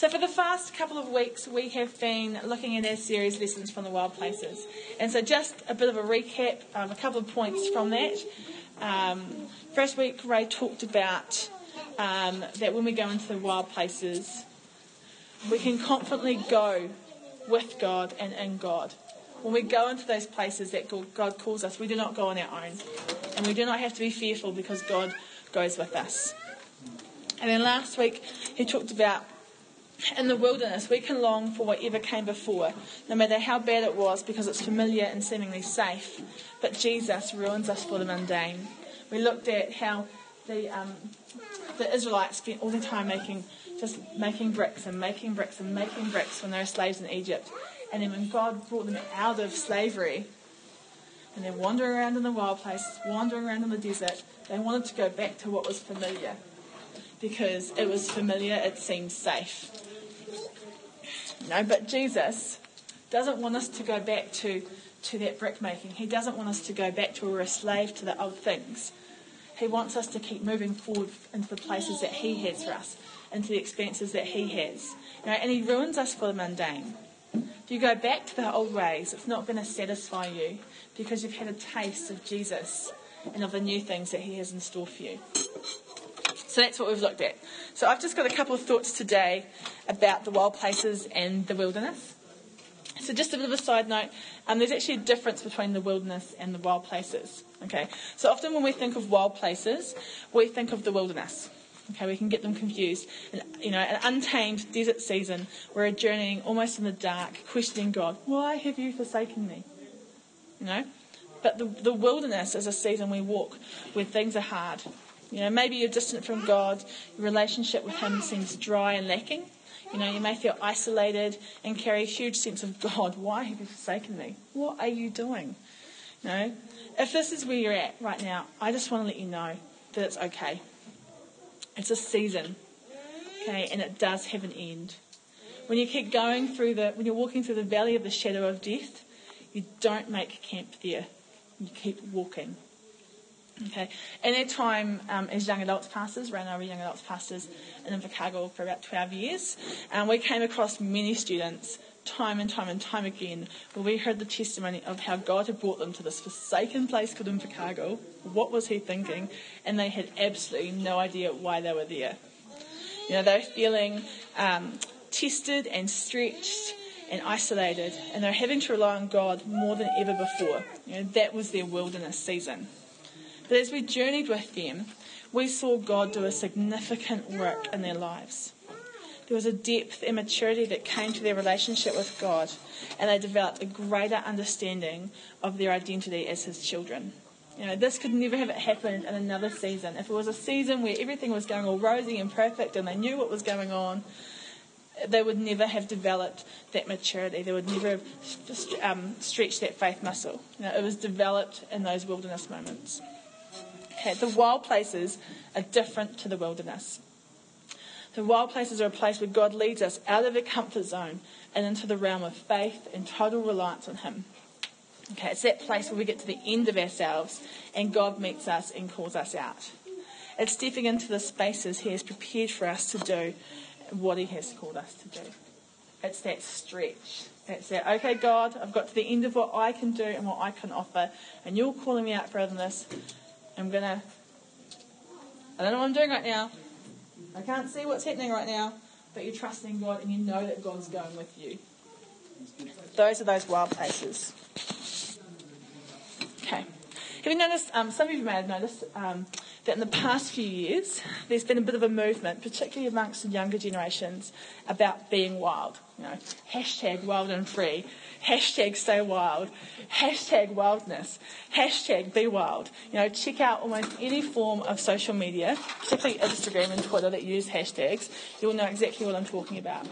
So, for the past couple of weeks, we have been looking at our series Lessons from the Wild Places. And so, just a bit of a recap, um, a couple of points from that. Um, first week, Ray talked about um, that when we go into the wild places, we can confidently go with God and in God. When we go into those places that God calls us, we do not go on our own. And we do not have to be fearful because God goes with us. And then last week, he talked about in the wilderness, we can long for whatever came before, no matter how bad it was, because it's familiar and seemingly safe. But Jesus ruins us for the mundane. We looked at how the, um, the Israelites spent all their time making, just making bricks and making bricks and making bricks when they were slaves in Egypt. And then when God brought them out of slavery, and they're wandering around in the wild places, wandering around in the desert, they wanted to go back to what was familiar because it was familiar, it seemed safe. No, but Jesus doesn't want us to go back to, to that brick making. He doesn't want us to go back to where we're a slave to the old things. He wants us to keep moving forward into the places that He has for us, into the experiences that He has. You know, and He ruins us for the mundane. If you go back to the old ways, it's not going to satisfy you because you've had a taste of Jesus and of the new things that He has in store for you. So that's what we've looked at. So I've just got a couple of thoughts today about the wild places and the wilderness. So just a bit of a side note, um, there's actually a difference between the wilderness and the wild places. Okay, so often when we think of wild places, we think of the wilderness. Okay, we can get them confused. And, you know, an untamed desert season, where we're journeying almost in the dark, questioning God. Why have you forsaken me? You know, but the, the wilderness is a season we walk where things are hard. You know, maybe you're distant from God, your relationship with Him seems dry and lacking. You know, you may feel isolated and carry a huge sense of God. Why have you forsaken me? What are you doing? You know, if this is where you're at right now, I just want to let you know that it's okay. It's a season, okay, and it does have an end. When you keep going through the, when you're walking through the valley of the shadow of death, you don't make camp there. You keep walking. Okay. In time um, as young adults pastors, ran our young adults pastors in Invercargill for about 12 years, and we came across many students time and time and time again where we heard the testimony of how God had brought them to this forsaken place called Invercargill. What was He thinking? And they had absolutely no idea why they were there. You know, they were feeling um, tested and stretched and isolated, and they're having to rely on God more than ever before. You know, that was their wilderness season. But as we journeyed with them, we saw God do a significant work in their lives. There was a depth and maturity that came to their relationship with God, and they developed a greater understanding of their identity as His children. You know, this could never have happened in another season. If it was a season where everything was going all rosy and perfect and they knew what was going on, they would never have developed that maturity. They would never have um, stretched that faith muscle. You know, it was developed in those wilderness moments. Okay, the wild places are different to the wilderness. The wild places are a place where God leads us out of the comfort zone and into the realm of faith and total reliance on Him. Okay, it's that place where we get to the end of ourselves and God meets us and calls us out. It's stepping into the spaces He has prepared for us to do what He has called us to do. It's that stretch. It's that, okay, God, I've got to the end of what I can do and what I can offer, and you're calling me out further than this. I'm gonna. I don't know what I'm doing right now. I can't see what's happening right now, but you're trusting God and you know that God's going with you. Those are those wild places. Okay. Have you noticed? Um, some of you may have noticed um, that in the past few years, there's been a bit of a movement, particularly amongst the younger generations, about being wild. You know, hashtag wild and free, hashtag stay wild, hashtag wildness, hashtag be wild. You know, check out almost any form of social media, particularly Instagram and Twitter that use hashtags. You'll know exactly what I'm talking about.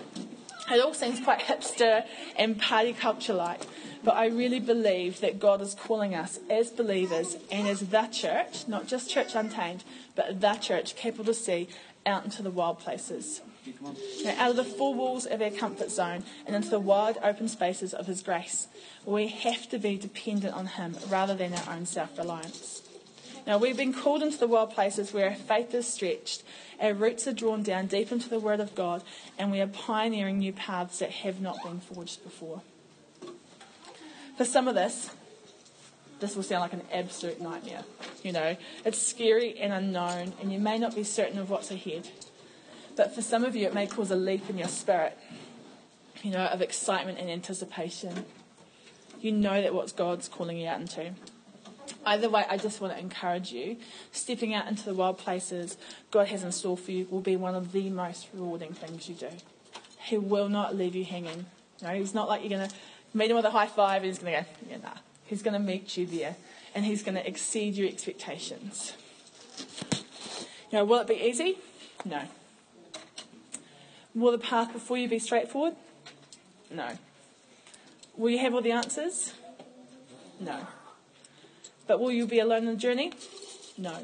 It all seems quite hipster and party culture like, but I really believe that God is calling us as believers and as the church, not just Church Untamed, but the church, capital to see, out into the wild places. Know, out of the four walls of our comfort zone and into the wide open spaces of His grace. We have to be dependent on Him rather than our own self reliance. Now, we've been called into the wild places where our faith is stretched, our roots are drawn down deep into the Word of God, and we are pioneering new paths that have not been forged before. For some of this, this will sound like an absolute nightmare. You know, it's scary and unknown, and you may not be certain of what's ahead. But for some of you, it may cause a leap in your spirit, you know, of excitement and anticipation. You know that what God's calling you out into. Either way, I just want to encourage you. Stepping out into the wild places God has in store for you will be one of the most rewarding things you do. He will not leave you hanging. No, he's not like you're going to meet him with a high five and he's going to go, yeah, nah. He's going to meet you there and he's going to exceed your expectations. You know, will it be easy? No. Will the path before you be straightforward? No. Will you have all the answers? No. But will you be alone in the journey? No.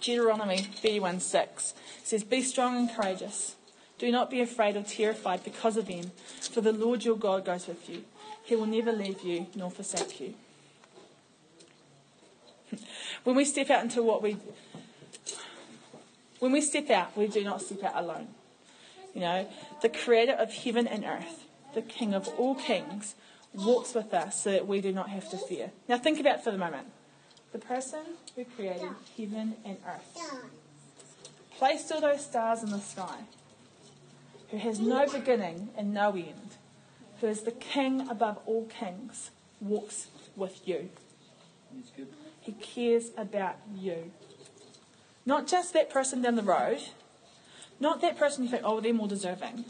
Deuteronomy 31 6 says, Be strong and courageous. Do not be afraid or terrified because of them, for the Lord your God goes with you. He will never leave you nor forsake you. when we step out into what we when we step out, we do not step out alone. You know, the creator of heaven and earth, the king of all kings, walks with us so that we do not have to fear. Now think about it for the moment. The person who created heaven and earth placed all those stars in the sky, who has no beginning and no end, who is the king above all kings, walks with you. He cares about you. Not just that person down the road, not that person you think, oh, they're more deserving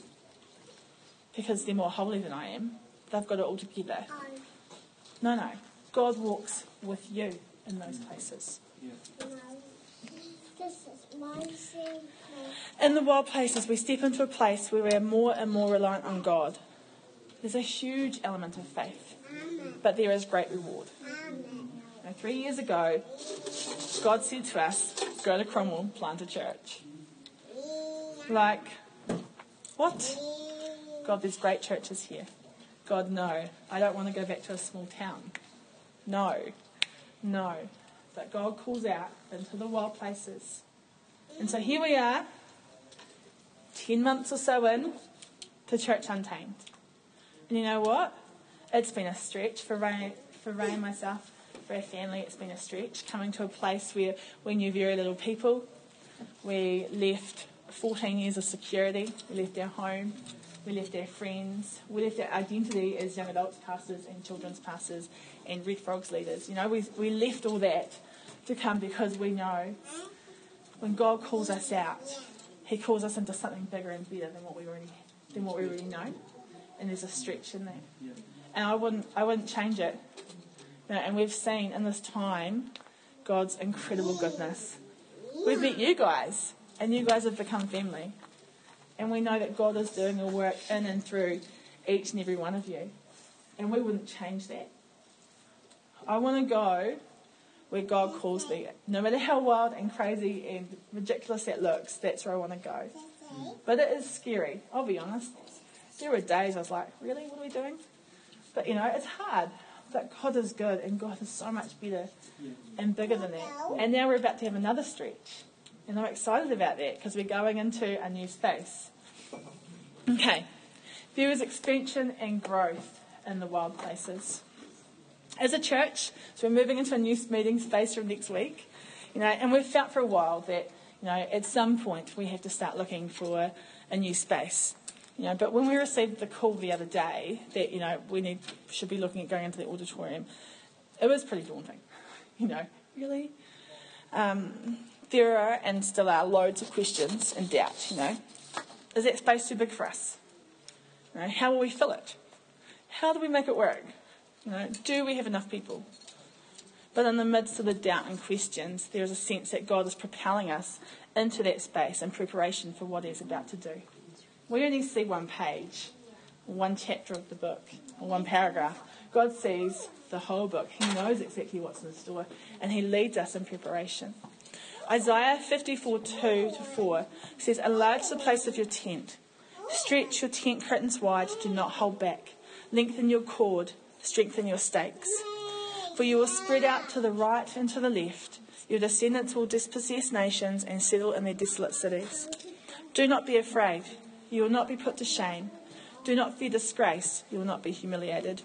because they're more holy than I am. They've got it all together. No, no. God walks with you in those places. In the wild places, we step into a place where we are more and more reliant on God. There's a huge element of faith, but there is great reward. Now, three years ago, God said to us, go to Cromwell, plant a church. Like, what? God, there's great churches here. God, no, I don't want to go back to a small town. No, no. But God calls out into the wild places. And so here we are, 10 months or so in to Church Untamed. And you know what? It's been a stretch for Ray, for Ray and myself, for our family. It's been a stretch coming to a place where we knew very little people. We left 14 years of security. We left our home. We left our friends. We left our identity as young adults pastors and children's pastors and Red Frogs leaders. You know, we, we left all that to come because we know when God calls us out, He calls us into something bigger and better than what we already than what we already know. And there's a stretch in there. And I wouldn't I wouldn't change it. You know, and we've seen in this time God's incredible goodness. We've met you guys, and you guys have become family. And we know that God is doing a work in and through each and every one of you. And we wouldn't change that. I want to go where God calls me. No matter how wild and crazy and ridiculous that looks, that's where I want to go. But it is scary, I'll be honest. There were days I was like, really? What are we doing? But you know, it's hard. But God is good and God is so much better and bigger than that. And now we're about to have another stretch. And I'm excited about that because we're going into a new space. Okay. There is expansion and growth in the wild places. As a church, so we're moving into a new meeting space from next week, you know, and we've felt for a while that, you know, at some point we have to start looking for a new space. You know, but when we received the call the other day that, you know, we need should be looking at going into the auditorium, it was pretty daunting. You know, really? Um, there are and still are loads of questions and doubt, you know. Is that space too big for us? How will we fill it? How do we make it work? You know, do we have enough people? But in the midst of the doubt and questions, there is a sense that God is propelling us into that space in preparation for what He's about to do. We only see one page, one chapter of the book, or one paragraph. God sees the whole book. He knows exactly what's in store, and He leads us in preparation. Isaiah 54 2 to 4 says, Enlarge the place of your tent. Stretch your tent curtains wide, do not hold back. Lengthen your cord, strengthen your stakes. For you will spread out to the right and to the left. Your descendants will dispossess nations and settle in their desolate cities. Do not be afraid. You will not be put to shame. Do not fear disgrace. You will not be humiliated.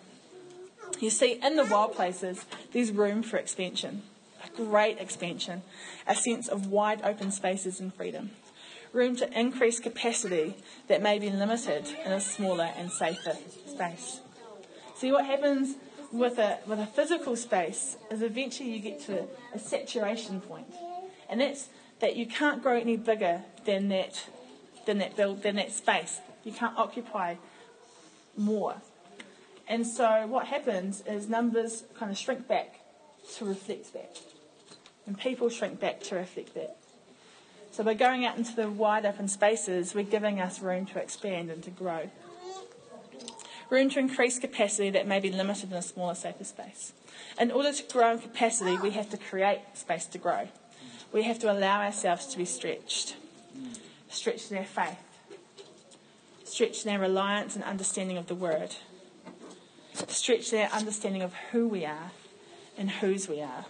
You see, in the wild places, there's room for expansion, great expansion, a sense of wide open spaces and freedom, room to increase capacity that may be limited in a smaller and safer space. See, what happens with a, with a physical space is eventually you get to a, saturation point, and that's that you can't grow any bigger than that, than that build, than that space. You can't occupy more. And so what happens is numbers kind of shrink back to reflect that. And people shrink back to reflect that. So by going out into the wide open spaces, we're giving us room to expand and to grow. Room to increase capacity that may be limited in a smaller, safer space. In order to grow in capacity, we have to create space to grow. We have to allow ourselves to be stretched. Stretched in our faith. Stretched in our reliance and understanding of the Word stretch our understanding of who we are and whose we are.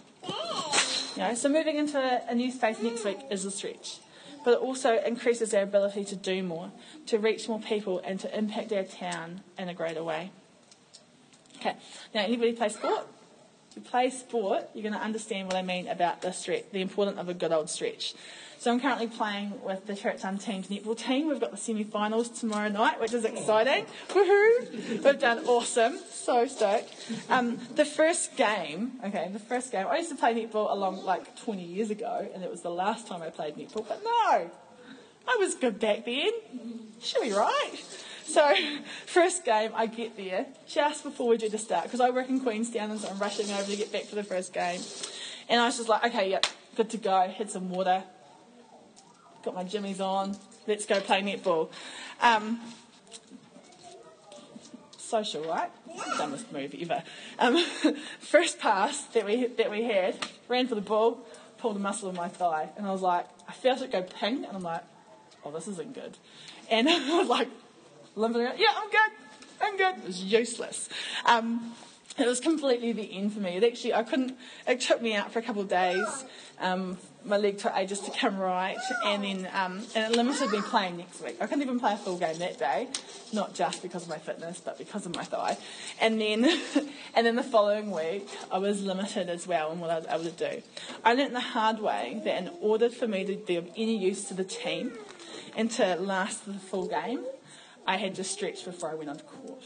You know, so moving into a new space next week is a stretch, but it also increases our ability to do more, to reach more people, and to impact our town in a greater way. Okay, now anybody play sport? If you play sport, you're going to understand what I mean about the stretch, the importance of a good old stretch. So I'm currently playing with the Church Untamed netball team. We've got the semi-finals tomorrow night, which is exciting. Woohoo! We've done awesome. So stoked. Um, the first game, okay, the first game, I used to play netball along like 20 years ago, and it was the last time I played netball, but no! I was good back then. Should be right. So, first game, I get there just before we do the start because I work in Queenstown and so I'm rushing over to get back for the first game. And I was just like, okay, yep, good to go. Had some water, got my jimmies on, let's go play netball. Um, social, right? Dumbest move ever. Um, first pass that we that we had, ran for the ball, pulled a muscle in my thigh, and I was like, I felt it go ping, and I'm like, oh, this isn't good. And I was like, limping around, yeah, I'm good, I'm good. It was useless. Um, it was completely the end for me. It actually, I couldn't, it took me out for a couple of days. Um, my leg took ages to come right, and then um, and it limited me playing next week. I couldn't even play a full game that day, not just because of my fitness, but because of my thigh. And then, and then the following week, I was limited as well in what I was able to do. I learnt the hard way that in order for me to be of any use to the team and to last the full game, I had to stretch before I went onto court.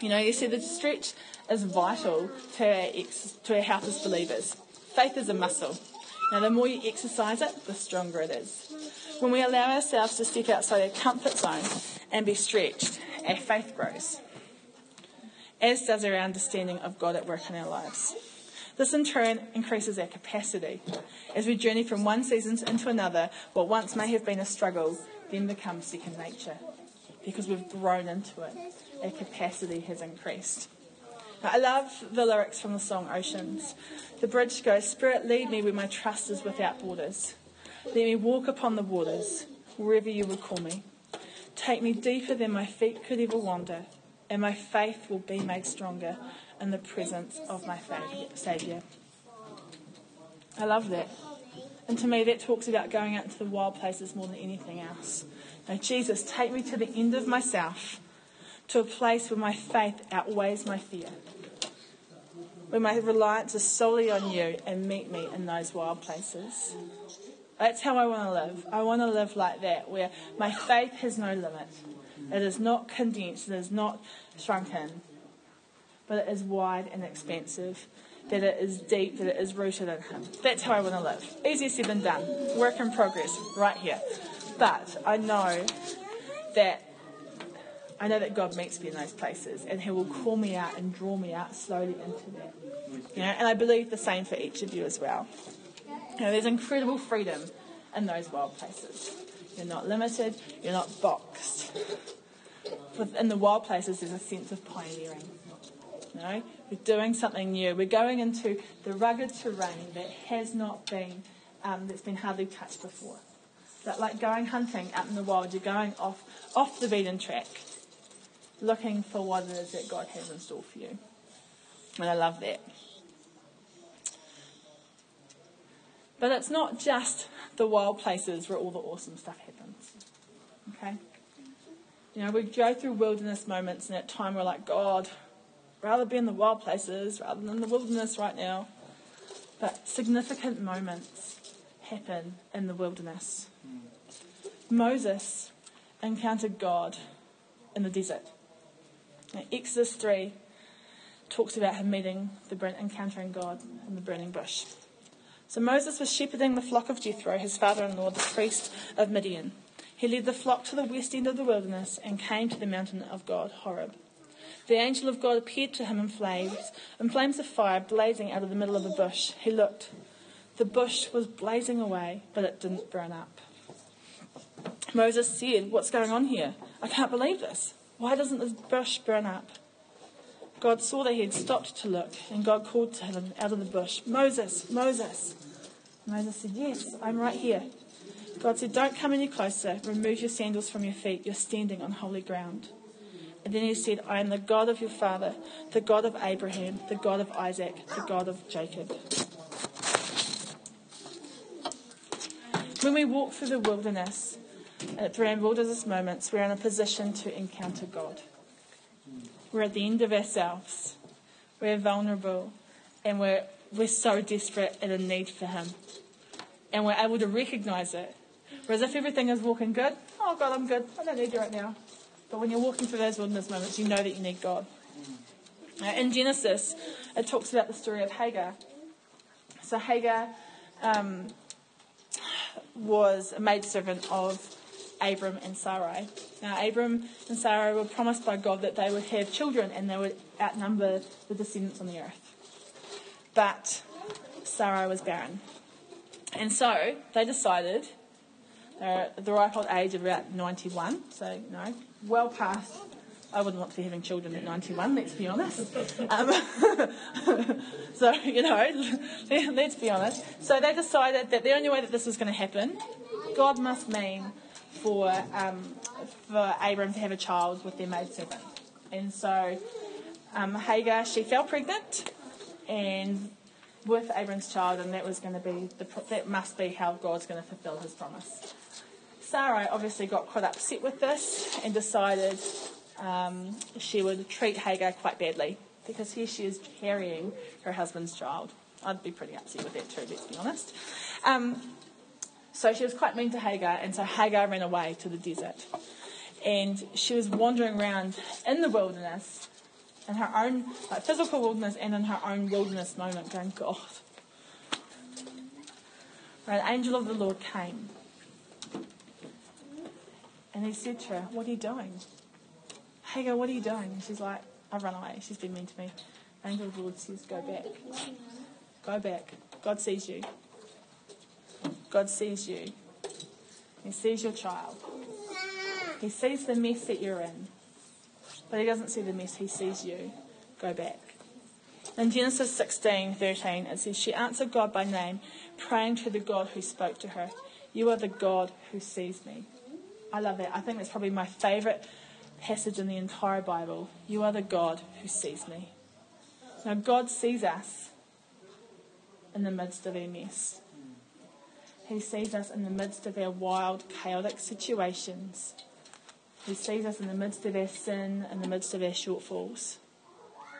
You know, you see, the stretch is vital to our, ex- to our health as believers. Faith is a muscle. Now, the more you exercise it, the stronger it is. When we allow ourselves to step outside our comfort zone and be stretched, our faith grows, as does our understanding of God at work in our lives. This in turn increases our capacity. As we journey from one season into another, what once may have been a struggle then becomes second nature because we've grown into it. Our capacity has increased. Now, I love the lyrics from the song Oceans. The bridge goes, Spirit, lead me where my trust is without borders. Let me walk upon the waters, wherever you would call me. Take me deeper than my feet could ever wander, and my faith will be made stronger in the presence of my Saviour. I love that. And to me, that talks about going out into the wild places more than anything else. Now, Jesus, take me to the end of myself, to a place where my faith outweighs my fear, where my reliance is solely on you, and meet me in those wild places. That's how I want to live. I want to live like that, where my faith has no limit. It is not condensed, it is not shrunken, but it is wide and expansive that it is deep, that it is rooted in Him. That's how I want to live. Easier said than done. Work in progress, right here. But I know that I know that God meets me in those places, and He will call me out and draw me out slowly into that. You know, and I believe the same for each of you as well. You know, there's incredible freedom in those wild places. You're not limited. You're not boxed. In the wild places, there's a sense of pioneering. You know, we're doing something new. We're going into the rugged terrain that has not been, um, that's been hardly touched before that like going hunting out in the wild, you're going off, off the beaten track, looking for what it is that God has in store for you. And I love that. But it's not just the wild places where all the awesome stuff happens. Okay? You know, we go through wilderness moments, and at time we're like, God, rather be in the wild places rather than the wilderness right now. But significant moments happen in the wilderness. Moses encountered God in the desert. Now, Exodus 3 talks about him meeting the encountering God in the burning bush. So Moses was shepherding the flock of Jethro, his father-in-law, the priest of Midian. He led the flock to the west end of the wilderness and came to the mountain of God, Horeb. The angel of God appeared to him in flames, in flames of fire blazing out of the middle of a bush. He looked. The bush was blazing away, but it didn't burn up. Moses said, What's going on here? I can't believe this. Why doesn't this bush burn up? God saw that he had stopped to look, and God called to him out of the bush, Moses, Moses. Moses said, Yes, I'm right here. God said, Don't come any closer. Remove your sandals from your feet. You're standing on holy ground. And then he said, I am the God of your father, the God of Abraham, the God of Isaac, the God of Jacob. When we walk through the wilderness, through our wilderness moments, we're in a position to encounter God. We're at the end of ourselves. We're vulnerable and we're, we're so desperate and in need for Him. And we're able to recognize it. Whereas if everything is walking good, oh God, I'm good. I don't need you right now. But when you're walking through those wilderness moments, you know that you need God. Uh, in Genesis, it talks about the story of Hagar. So Hagar um, was a maidservant of Abram and Sarai. Now, Abram and Sarai were promised by God that they would have children and they would outnumber the descendants on the earth. But Sarai was barren. And so they decided, they're at the ripe old age of about 91, so, you know, well past. I wouldn't want to be having children at 91, let's be honest. Um, so, you know, let's be honest. So they decided that the only way that this was going to happen, God must mean for um, for Abram to have a child with their maidservant. And so um, Hagar, she fell pregnant, and with Abram's child, and that was going to be the, that must be how God's going to fulfill His promise. Sarai obviously got quite upset with this and decided um, she would treat Hagar quite badly because here she is carrying her husband's child. I'd be pretty upset with that too, let's be honest. Um, so she was quite mean to Hagar, and so Hagar ran away to the desert. And she was wandering around in the wilderness, in her own like, physical wilderness and in her own wilderness moment, going, God. An angel of the Lord came. And he said to her, What are you doing? Hagar, what are you doing? And she's like, I've run away. She's been mean to me. Angel of the Lord says, Go back. Go back. God sees you. God sees you. He sees your child. He sees the mess that you're in. But he doesn't see the mess, he sees you. Go back. In Genesis 16, 13, it says, She answered God by name, praying to the God who spoke to her. You are the God who sees me. I love that. I think that's probably my favourite passage in the entire Bible. You are the God who sees me. Now, God sees us in the midst of our mess. He sees us in the midst of our wild, chaotic situations. He sees us in the midst of our sin, in the midst of our shortfalls.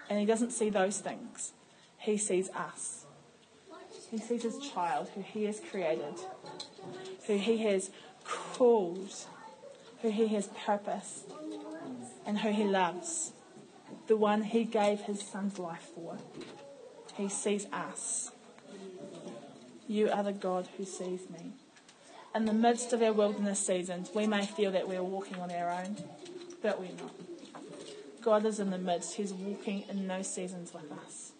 And He doesn't see those things. He sees us. He sees His child, who He has created, who He has called, who He has purposed, and who He loves. The one He gave His Son's life for. He sees us. You are the God who sees me. In the midst of our wilderness seasons, we may feel that we're walking on our own, but we're not. God is in the midst. He's walking in those seasons with us.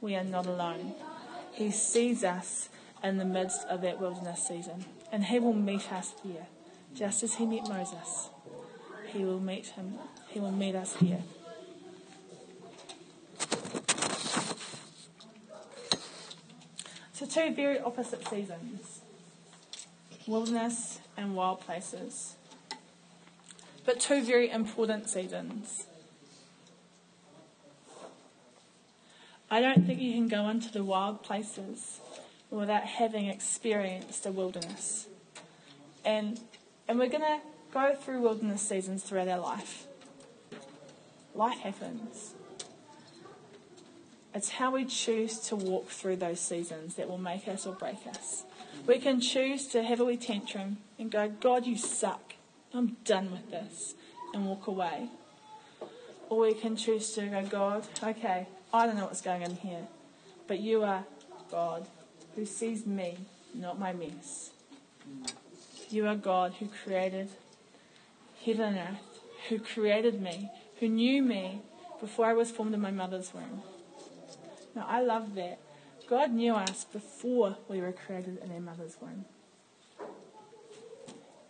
We are not alone. He sees us in the midst of that wilderness season, and He will meet us there, just as He met Moses. He will meet him. He will meet us here. So, two very opposite seasons wilderness and wild places. But two very important seasons. I don't think you can go into the wild places without having experienced a wilderness. And, and we're to go through wilderness seasons throughout our life. Life happens. It's how we choose to walk through those seasons that will make us or break us. We can choose to have a tantrum and go, God, you suck. I'm done with this, and walk away. Or we can choose to go, God, okay, I don't know what's going on here, but you are God who sees me, not my mess. You are God who created heaven and earth, who created me, who knew me before I was formed in my mother's womb. Now, I love that. God knew us before we were created in our mother's womb.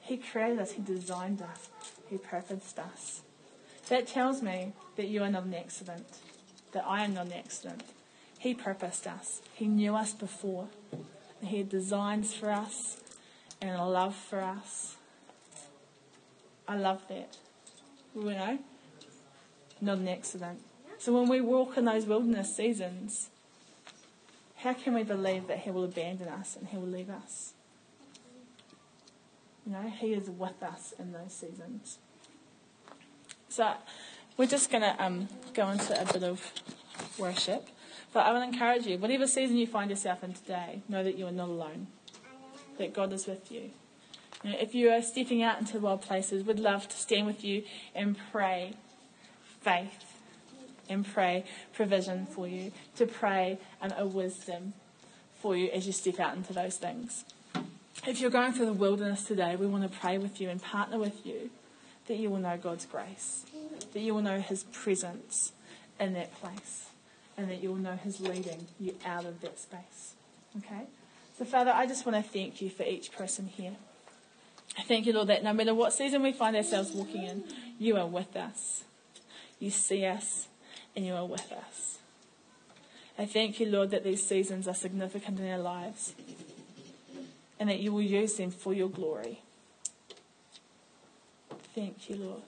He created us, He designed us, He purposed us. That tells me that you are not an accident, that I am not an accident. He purposed us, He knew us before. He had designs for us and a love for us. I love that. You know? Not an accident. So when we walk in those wilderness seasons, how can we believe that He will abandon us and He will leave us? You know, He is with us in those seasons. So we're just going to um, go into a bit of worship. But I will encourage you, whatever season you find yourself in today, know that you are not alone, that God is with you. You know, if you are stepping out into wild places, we'd love to stand with you and pray faith and pray provision for you, to pray um, a wisdom for you as you step out into those things. If you're going through the wilderness today, we want to pray with you and partner with you that you will know God's grace, that you will know His presence in that place, and that you will know His leading you out of that space. Okay? So, Father, I just want to thank you for each person here. I thank you, Lord, that no matter what season we find ourselves walking in, you are with us. You see us, and you are with us. I thank you, Lord, that these seasons are significant in our lives and that you will use them for your glory. Thank you, Lord.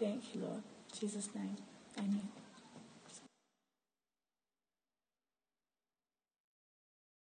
Thank you, Lord. In Jesus' name, amen.